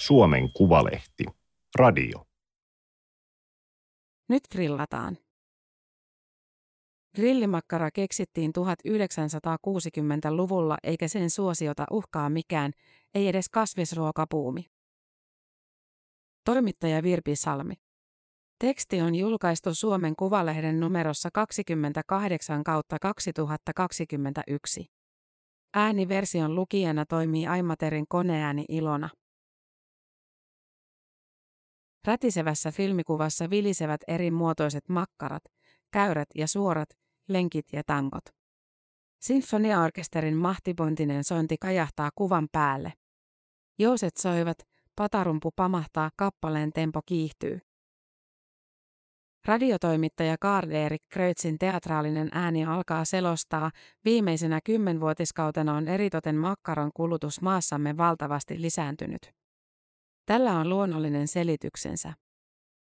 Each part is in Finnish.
Suomen Kuvalehti. Radio. Nyt grillataan. Grillimakkara keksittiin 1960-luvulla eikä sen suosiota uhkaa mikään, ei edes kasvisruokapuumi. Toimittaja Virpi Salmi. Teksti on julkaistu Suomen Kuvalehden numerossa 28 kautta 2021. Ääniversion lukijana toimii Aimaterin koneääni Ilona. Rätisevässä filmikuvassa vilisevät eri muotoiset makkarat, käyrät ja suorat, lenkit ja tankot. Sinfoniaorkesterin mahtipontinen sointi kajahtaa kuvan päälle. Jouset soivat, patarumpu pamahtaa, kappaleen tempo kiihtyy. Radiotoimittaja Karl-Erik Kreutzin teatraalinen ääni alkaa selostaa, viimeisenä kymmenvuotiskautena on eritoten makkaron kulutus maassamme valtavasti lisääntynyt. Tällä on luonnollinen selityksensä.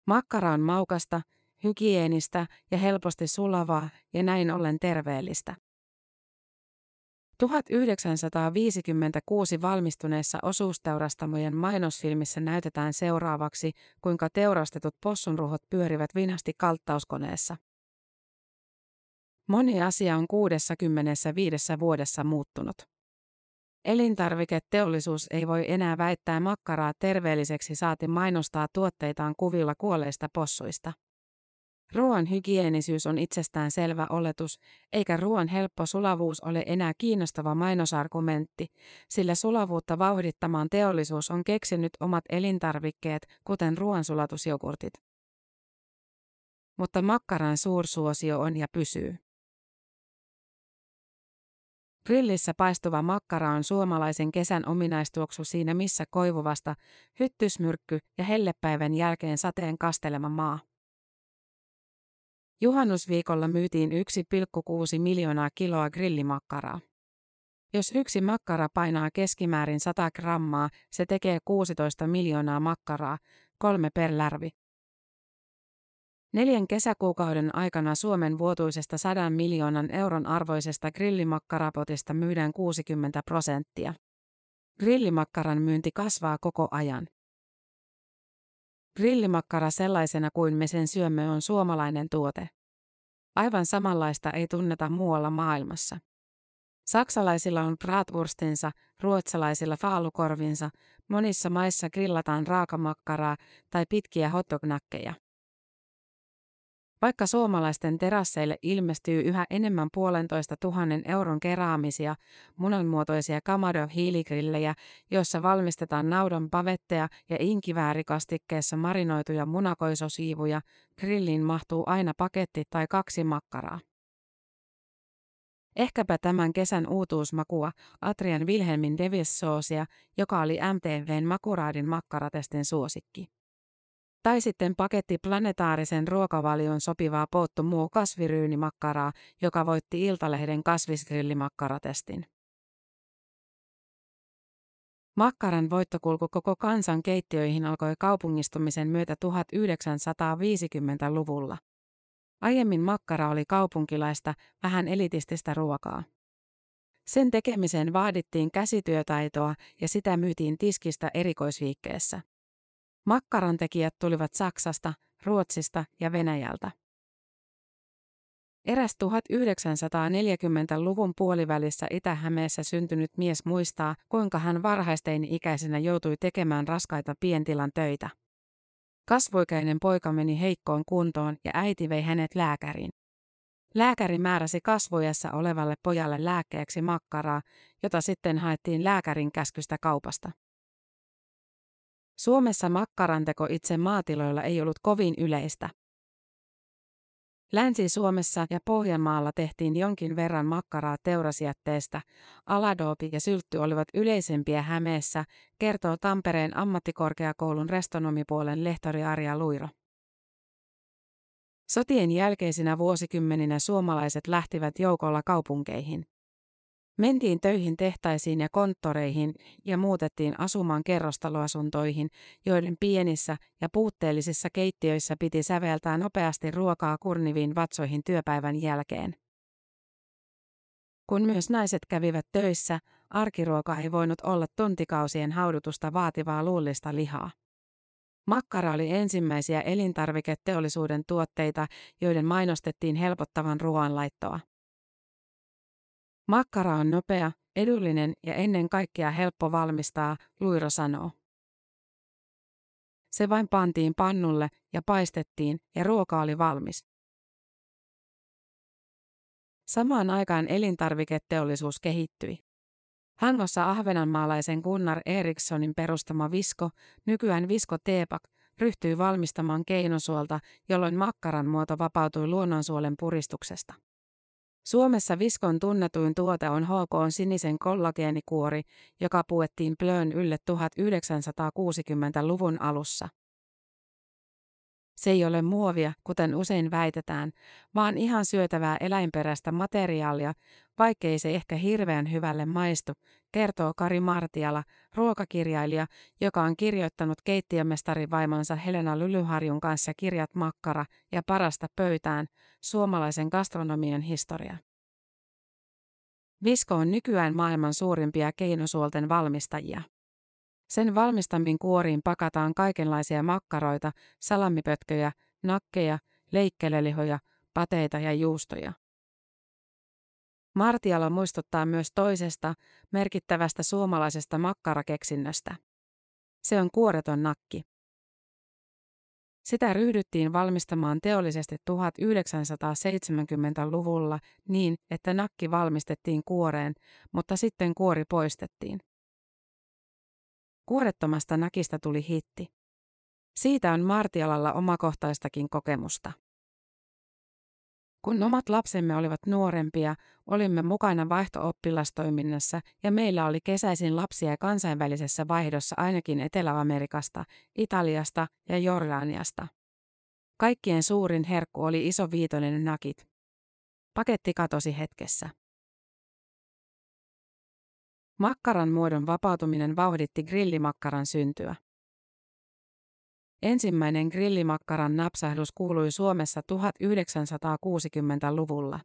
Makkara on maukasta, hygienistä ja helposti sulavaa ja näin ollen terveellistä. 1956 valmistuneessa osuusteurastamojen mainosfilmissä näytetään seuraavaksi, kuinka teurastetut possunruhot pyörivät vinhasti kalttauskoneessa. Moni asia on 65 vuodessa muuttunut. Elintarviketeollisuus ei voi enää väittää makkaraa terveelliseksi saati mainostaa tuotteitaan kuvilla kuolleista possuista. Ruoan hygienisyys on itsestään selvä oletus, eikä ruoan helppo sulavuus ole enää kiinnostava mainosargumentti, sillä sulavuutta vauhdittamaan teollisuus on keksinyt omat elintarvikkeet, kuten ruoansulatusjogurtit. Mutta makkaran suursuosio on ja pysyy. Grillissä paistuva makkara on suomalaisen kesän ominaistuoksu siinä missä koivuvasta, hyttysmyrkky ja hellepäivän jälkeen sateen kastelema maa. Juhannusviikolla myytiin 1,6 miljoonaa kiloa grillimakkaraa. Jos yksi makkara painaa keskimäärin 100 grammaa, se tekee 16 miljoonaa makkaraa, kolme per lärvi. Neljän kesäkuukauden aikana Suomen vuotuisesta 100 miljoonan euron arvoisesta grillimakkarapotista myydään 60 prosenttia. Grillimakkaran myynti kasvaa koko ajan. Grillimakkara sellaisena kuin me sen syömme on suomalainen tuote. Aivan samanlaista ei tunneta muualla maailmassa. Saksalaisilla on bratwurstinsa, ruotsalaisilla faalukorvinsa, monissa maissa grillataan raakamakkaraa tai pitkiä hotdognakkeja. Vaikka suomalaisten terasseille ilmestyy yhä enemmän puolentoista tuhannen euron keraamisia, munanmuotoisia kamado-hiiligrillejä, joissa valmistetaan naudan pavetteja ja inkiväärikastikkeessa marinoituja munakoisosiivuja, grilliin mahtuu aina paketti tai kaksi makkaraa. Ehkäpä tämän kesän uutuusmakua, Atrian Wilhelmin Devis-soosia, joka oli MTVn makuraadin makkaratestin suosikki. Tai sitten paketti planetaarisen ruokavalion sopivaa poottu muu kasviryynimakkaraa, joka voitti Iltalehden kasvisgrillimakkaratestin. Makkaran voittokulku koko kansan keittiöihin alkoi kaupungistumisen myötä 1950-luvulla. Aiemmin makkara oli kaupunkilaista, vähän elitististä ruokaa. Sen tekemiseen vaadittiin käsityötaitoa ja sitä myytiin tiskistä erikoisviikkeessä. Makkarantekijät tulivat Saksasta, Ruotsista ja Venäjältä. Eräs 1940-luvun puolivälissä Itä-Hämeessä syntynyt mies muistaa, kuinka hän varhaisteini-ikäisenä joutui tekemään raskaita pientilan töitä. Kasvoikäinen poika meni heikkoon kuntoon ja äiti vei hänet lääkäriin. Lääkäri määräsi kasvojassa olevalle pojalle lääkkeeksi makkaraa, jota sitten haettiin lääkärin käskystä kaupasta. Suomessa makkaranteko itse maatiloilla ei ollut kovin yleistä. Länsi-Suomessa ja Pohjanmaalla tehtiin jonkin verran makkaraa teurasjätteestä, aladoopi ja syltty olivat yleisempiä Hämeessä, kertoo Tampereen ammattikorkeakoulun restonomipuolen lehtori Arja Luiro. Sotien jälkeisinä vuosikymmeninä suomalaiset lähtivät joukolla kaupunkeihin. Mentiin töihin tehtaisiin ja konttoreihin ja muutettiin asumaan kerrostaloasuntoihin, joiden pienissä ja puutteellisissa keittiöissä piti säveltää nopeasti ruokaa kurniviin vatsoihin työpäivän jälkeen. Kun myös naiset kävivät töissä, arkiruoka ei voinut olla tuntikausien haudutusta vaativaa luullista lihaa. Makkara oli ensimmäisiä elintarviketeollisuuden tuotteita, joiden mainostettiin helpottavan ruoanlaittoa. Makkara on nopea, edullinen ja ennen kaikkea helppo valmistaa, Luiro sanoo. Se vain pantiin pannulle ja paistettiin ja ruoka oli valmis. Samaan aikaan elintarviketeollisuus kehittyi. Hangossa ahvenanmaalaisen Gunnar Erikssonin perustama Visko, nykyään Visko Teepak, ryhtyi valmistamaan keinosuolta, jolloin makkaran muoto vapautui luonnonsuolen puristuksesta. Suomessa Viskon tunnetuin tuote on HK sinisen kollageenikuori, joka puettiin Plön ylle 1960-luvun alussa. Se ei ole muovia, kuten usein väitetään, vaan ihan syötävää eläinperäistä materiaalia, vaikkei se ehkä hirveän hyvälle maistu, kertoo Kari Martiala, ruokakirjailija, joka on kirjoittanut keittiömestarivaimonsa Helena Lylyharjun kanssa kirjat Makkara ja Parasta pöytään, suomalaisen gastronomian historia. Visko on nykyään maailman suurimpia keinosuolten valmistajia. Sen valmistamin kuoriin pakataan kaikenlaisia makkaroita, salamipötköjä, nakkeja, leikkelelihoja, pateita ja juustoja. Martiala muistuttaa myös toisesta, merkittävästä suomalaisesta makkarakeksinnöstä. Se on kuoreton nakki. Sitä ryhdyttiin valmistamaan teollisesti 1970-luvulla niin, että nakki valmistettiin kuoreen, mutta sitten kuori poistettiin. Kuorettomasta nakista tuli hitti. Siitä on Martialalla omakohtaistakin kokemusta. Kun omat lapsemme olivat nuorempia, olimme mukana vaihto-oppilastoiminnassa ja meillä oli kesäisin lapsia kansainvälisessä vaihdossa ainakin Etelä-Amerikasta, Italiasta ja Jordaniasta. Kaikkien suurin herkku oli iso viitonen nakit. Paketti katosi hetkessä. Makkaran muodon vapautuminen vauhditti grillimakkaran syntyä. Ensimmäinen grillimakkaran napsahdus kuului Suomessa 1960-luvulla.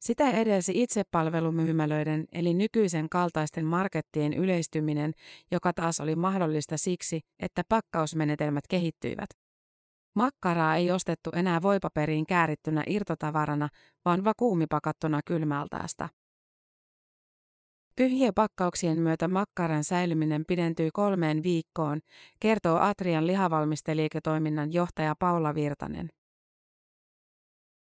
Sitä edelsi itsepalvelumyymälöiden eli nykyisen kaltaisten markettien yleistyminen, joka taas oli mahdollista siksi, että pakkausmenetelmät kehittyivät. Makkaraa ei ostettu enää voipaperiin käärittynä irtotavarana, vaan vakuumipakattuna kylmältästä. Pakkauksien myötä makkaran säilyminen pidentyi kolmeen viikkoon, kertoo Atrian lihavalmisteliiketoiminnan johtaja Paula Virtanen.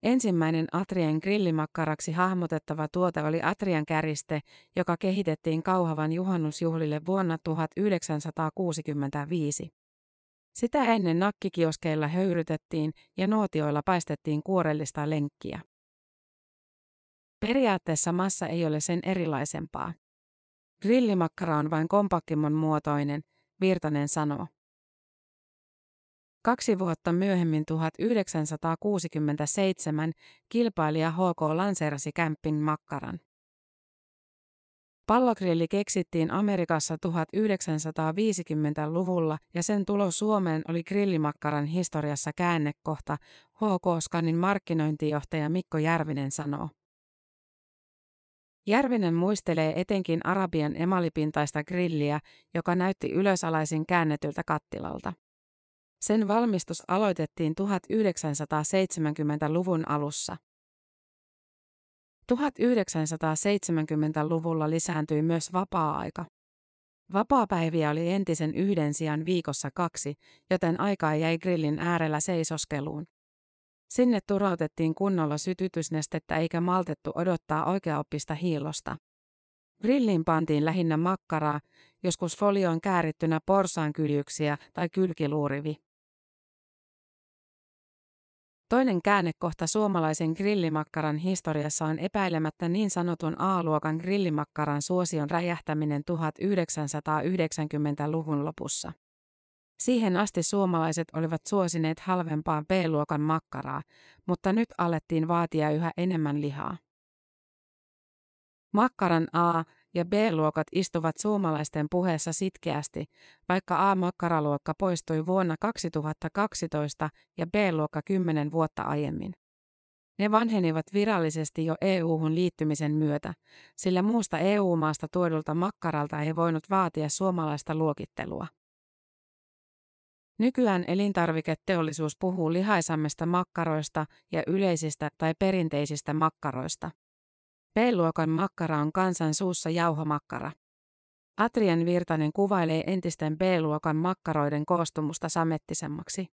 Ensimmäinen Atrian grillimakkaraksi hahmotettava tuote oli Atrian käriste, joka kehitettiin Kauhavan juhannusjuhlille vuonna 1965. Sitä ennen nakkikioskeilla höyrytettiin ja nuotioilla paistettiin kuorellista lenkkiä. Periaatteessa massa ei ole sen erilaisempaa. Grillimakkara on vain kompakkimon muotoinen, Virtanen sanoo. Kaksi vuotta myöhemmin 1967 kilpailija HK lanseerasi Camping Makkaran. Pallogrilli keksittiin Amerikassa 1950-luvulla ja sen tulo Suomeen oli grillimakkaran historiassa käännekohta, HK Skanin markkinointijohtaja Mikko Järvinen sanoo. Järvinen muistelee etenkin Arabian emalipintaista grilliä, joka näytti ylösalaisin käännetyltä kattilalta. Sen valmistus aloitettiin 1970-luvun alussa. 1970-luvulla lisääntyi myös vapaa-aika. Vapaapäiviä oli entisen yhden sijaan viikossa kaksi, joten aikaa jäi grillin äärellä seisoskeluun. Sinne turautettiin kunnolla sytytysnestettä eikä maltettu odottaa oikeaoppista hiilosta. Grillin pantiin lähinnä makkaraa, joskus folioon käärittynä porsaankyljuksiä tai kylkiluurivi. Toinen käännekohta suomalaisen grillimakkaran historiassa on epäilemättä niin sanotun A-luokan grillimakkaran suosion räjähtäminen 1990-luvun lopussa. Siihen asti suomalaiset olivat suosineet halvempaa B-luokan makkaraa, mutta nyt alettiin vaatia yhä enemmän lihaa. Makkaran A- ja B-luokat istuvat suomalaisten puheessa sitkeästi, vaikka A-makkaraluokka poistui vuonna 2012 ja B-luokka 10 vuotta aiemmin. Ne vanhenivat virallisesti jo EU-hun liittymisen myötä, sillä muusta EU-maasta tuodulta makkaralta ei voinut vaatia suomalaista luokittelua. Nykyään elintarviketeollisuus puhuu lihaisammista makkaroista ja yleisistä tai perinteisistä makkaroista. B-luokan makkara on kansan suussa jauhomakkara. Atrian Virtanen kuvailee entisten B-luokan makkaroiden koostumusta samettisemmaksi.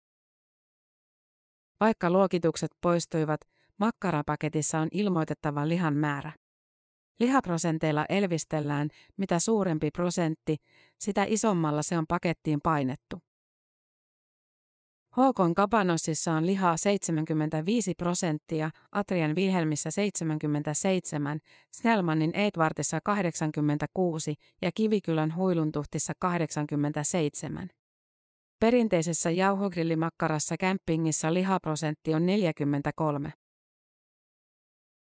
Vaikka luokitukset poistuivat, makkarapaketissa on ilmoitettava lihan määrä. Lihaprosenteilla elvistellään, mitä suurempi prosentti, sitä isommalla se on pakettiin painettu. HK Kapanossissa on lihaa 75 prosenttia, Atrian Wilhelmissä 77, Snellmanin Edwardissa 86 ja Kivikylän Huiluntuhtissa 87. Perinteisessä jauhogrillimakkarassa kämpingissä lihaprosentti on 43.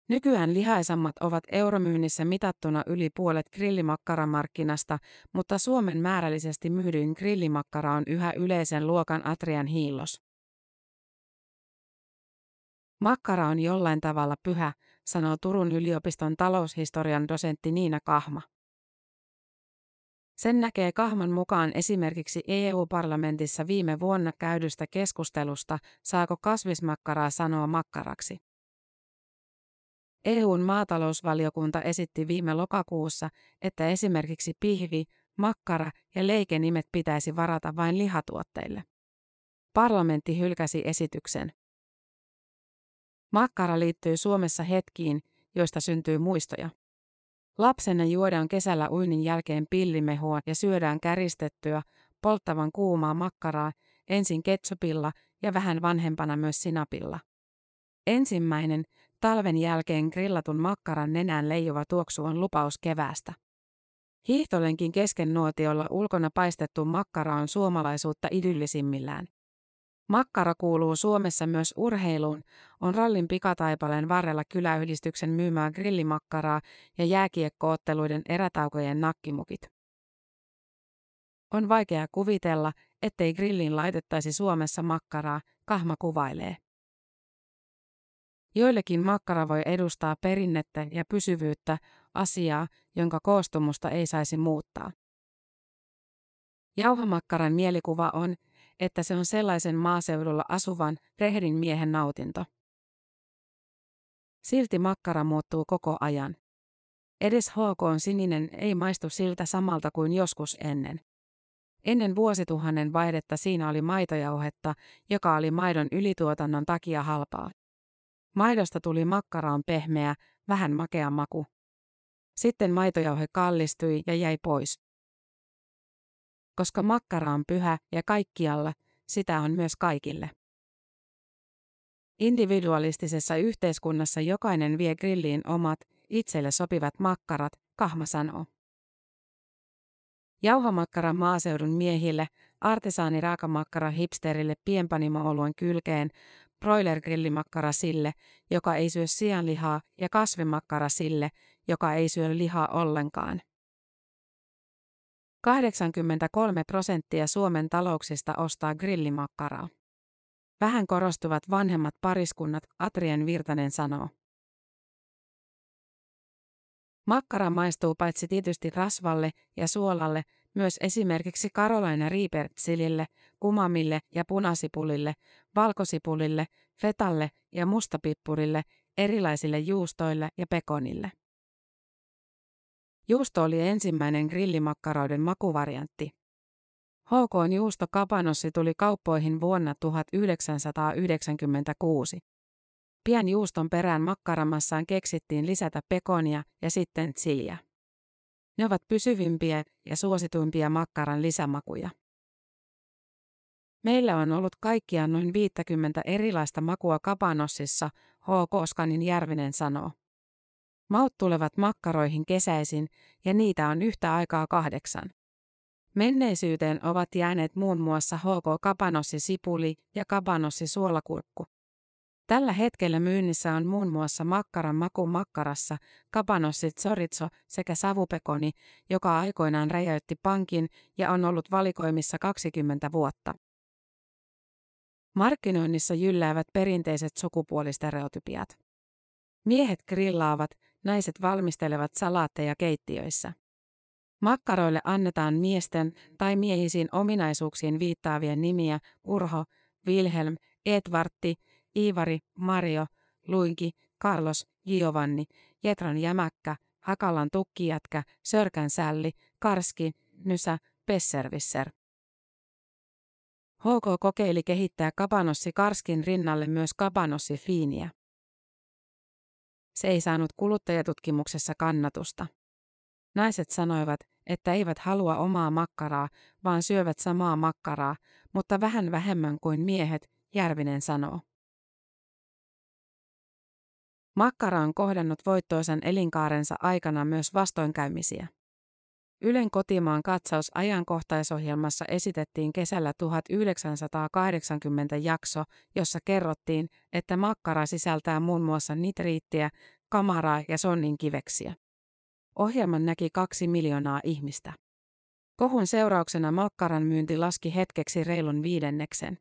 Nykyään lihaisammat ovat euromyynnissä mitattuna yli puolet grillimakkaramarkkinasta, mutta Suomen määrällisesti myydyin grillimakkara on yhä yleisen luokan Atrian hiillos. Makkara on jollain tavalla pyhä, sanoo Turun yliopiston taloushistorian dosentti Niina Kahma. Sen näkee Kahman mukaan esimerkiksi EU-parlamentissa viime vuonna käydystä keskustelusta, saako kasvismakkaraa sanoa makkaraksi. EUn maatalousvaliokunta esitti viime lokakuussa, että esimerkiksi pihvi, makkara ja leikenimet pitäisi varata vain lihatuotteille. Parlamentti hylkäsi esityksen. Makkara liittyy Suomessa hetkiin, joista syntyy muistoja. Lapsena juodaan kesällä uinnin jälkeen pillimehua ja syödään käristettyä, polttavan kuumaa makkaraa, ensin ketsupilla ja vähän vanhempana myös sinapilla. Ensimmäinen, Talven jälkeen grillatun makkaran nenään leijuva tuoksu on lupaus keväästä. Hiihtolenkin kesken nuotiolla ulkona paistettu makkara on suomalaisuutta idyllisimmillään. Makkara kuuluu Suomessa myös urheiluun, on rallin pikataipaleen varrella kyläyhdistyksen myymää grillimakkaraa ja jääkiekkootteluiden erätaukojen nakkimukit. On vaikea kuvitella, ettei grillin laitettaisi Suomessa makkaraa, kahma kuvailee. Joillekin makkara voi edustaa perinnettä ja pysyvyyttä, asiaa, jonka koostumusta ei saisi muuttaa. Jauhamakkaran mielikuva on, että se on sellaisen maaseudulla asuvan, rehdin miehen nautinto. Silti makkara muuttuu koko ajan. Edes HK on sininen ei maistu siltä samalta kuin joskus ennen. Ennen vuosituhannen vaihdetta siinä oli maitojauhetta, joka oli maidon ylituotannon takia halpaa. Maidosta tuli makkaraan pehmeä, vähän makea maku. Sitten maitojauhe kallistui ja jäi pois. Koska makkara on pyhä ja kaikkialla, sitä on myös kaikille. Individualistisessa yhteiskunnassa jokainen vie grilliin omat, itselle sopivat makkarat, kahma sanoo. Jauhomakkara maaseudun miehille, artesaani raakamakkara hipsterille pienpanimo-oluen kylkeen, broiler-grillimakkara sille, joka ei syö sianlihaa, ja kasvimakkara sille, joka ei syö lihaa ollenkaan. 83 prosenttia Suomen talouksista ostaa grillimakkaraa. Vähän korostuvat vanhemmat pariskunnat, Atrien Virtanen sanoo. Makkara maistuu paitsi tietysti rasvalle ja suolalle, myös esimerkiksi Carolina Reaper-silille, kumamille ja punasipulille, valkosipulille, fetalle ja mustapippurille, erilaisille juustoille ja pekonille. Juusto oli ensimmäinen grillimakkaroiden makuvariantti. HK juusto kapanossi tuli kauppoihin vuonna 1996. Pian juuston perään makkaramassaan keksittiin lisätä pekonia ja sitten chiliä. Ne ovat pysyvimpiä ja suosituimpia makkaran lisämakuja. Meillä on ollut kaikkiaan noin 50 erilaista makua kapanossissa, H. Koskanin Järvinen sanoo. Maut tulevat makkaroihin kesäisin ja niitä on yhtä aikaa kahdeksan. Menneisyyteen ovat jääneet muun muassa HK Kapanossi sipuli ja Kapanossi suolakurkku. Tällä hetkellä myynnissä on muun muassa makkaran maku makkarassa, kapanossit soritso sekä savupekoni, joka aikoinaan räjäytti pankin ja on ollut valikoimissa 20 vuotta. Markkinoinnissa jylläävät perinteiset sukupuolistereotypiat. Miehet grillaavat, naiset valmistelevat salaatteja keittiöissä. Makkaroille annetaan miesten tai miehisiin ominaisuuksiin viittaavia nimiä Urho, Wilhelm, Edvartti, Iivari, Mario, Luinki, Carlos, Giovanni, Jetran jämäkkä, Hakalan tukkijätkä, Sörkän sälli, Karski, Nysä, Pesservisser. HK kokeili kehittää kapanossi Karskin rinnalle myös kapanossi fiiniä. Se ei saanut kuluttajatutkimuksessa kannatusta. Naiset sanoivat, että eivät halua omaa makkaraa, vaan syövät samaa makkaraa, mutta vähän vähemmän kuin miehet, Järvinen sanoo. Makkara on kohdannut voittoisen elinkaarensa aikana myös vastoinkäymisiä. Ylen kotimaan katsaus ajankohtaisohjelmassa esitettiin kesällä 1980 jakso, jossa kerrottiin, että makkara sisältää muun muassa nitriittiä, kamaraa ja sonnin kiveksiä. Ohjelman näki kaksi miljoonaa ihmistä. Kohun seurauksena makkaran myynti laski hetkeksi reilun viidenneksen.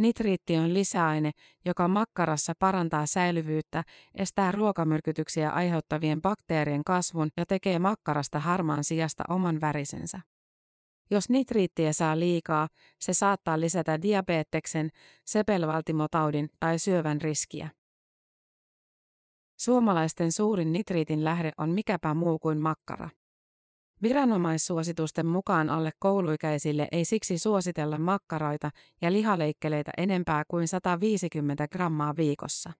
Nitriitti on lisäaine, joka makkarassa parantaa säilyvyyttä, estää ruokamyrkytyksiä aiheuttavien bakteerien kasvun ja tekee makkarasta harmaan sijasta oman värisensä. Jos nitriittiä saa liikaa, se saattaa lisätä diabeteksen, sepelvaltimotaudin tai syövän riskiä. Suomalaisten suurin nitriitin lähde on mikäpä muu kuin makkara. Viranomaissuositusten mukaan alle kouluikäisille ei siksi suositella makkaroita ja lihaleikkeleitä enempää kuin 150 grammaa viikossa.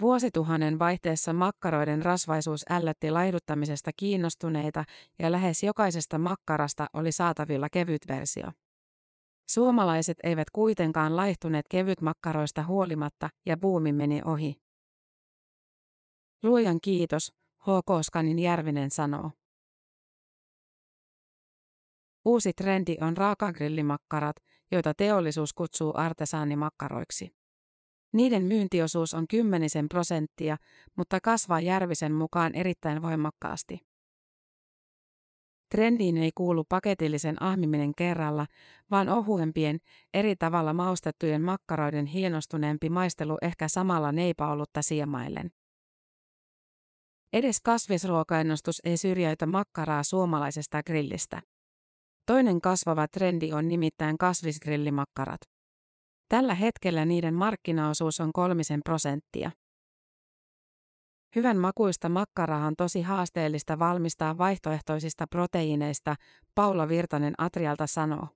Vuosituhannen vaihteessa makkaroiden rasvaisuus ällötti laihduttamisesta kiinnostuneita ja lähes jokaisesta makkarasta oli saatavilla kevyt versio. Suomalaiset eivät kuitenkaan laihtuneet kevytmakkaroista huolimatta ja buumi meni ohi. Luojan kiitos, H.K. Skanin Järvinen sanoo. Uusi trendi on raakagrillimakkarat, joita teollisuus kutsuu artesaanimakkaroiksi. Niiden myyntiosuus on kymmenisen prosenttia, mutta kasvaa Järvisen mukaan erittäin voimakkaasti. Trendiin ei kuulu paketillisen ahmiminen kerralla, vaan ohuempien, eri tavalla maustettujen makkaroiden hienostuneempi maistelu ehkä samalla neipaolutta siemaillen. Edes kasvisruokainnostus ei syrjäytä makkaraa suomalaisesta grillistä. Toinen kasvava trendi on nimittäin kasvisgrillimakkarat. Tällä hetkellä niiden markkinaosuus on kolmisen prosenttia. Hyvän makuista makkaraa on tosi haasteellista valmistaa vaihtoehtoisista proteiineista, Paula Virtanen Atrialta sanoo.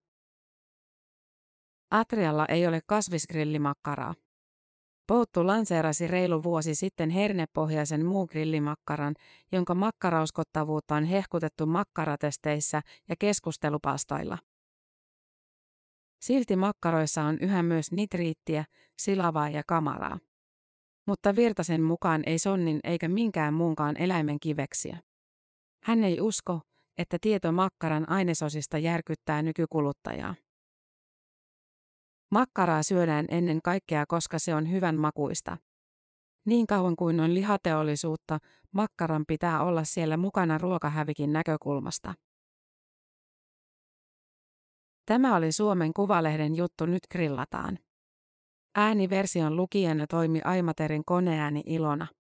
Atrialla ei ole kasvisgrillimakkaraa. Pouttu lanseerasi reilu vuosi sitten hernepohjaisen muugrillimakkaran, jonka makkarauskottavuutta on hehkutettu makkaratesteissä ja keskustelupastoilla. Silti makkaroissa on yhä myös nitriittiä, silavaa ja kamaraa. Mutta Virtasen mukaan ei sonnin eikä minkään muunkaan eläimen kiveksiä. Hän ei usko, että tieto makkaran ainesosista järkyttää nykykuluttajaa. Makkaraa syödään ennen kaikkea, koska se on hyvän makuista. Niin kauan kuin on lihateollisuutta, makkaran pitää olla siellä mukana ruokahävikin näkökulmasta. Tämä oli Suomen Kuvalehden juttu Nyt grillataan. Ääniversion lukijana toimi Aimaterin koneääni Ilona.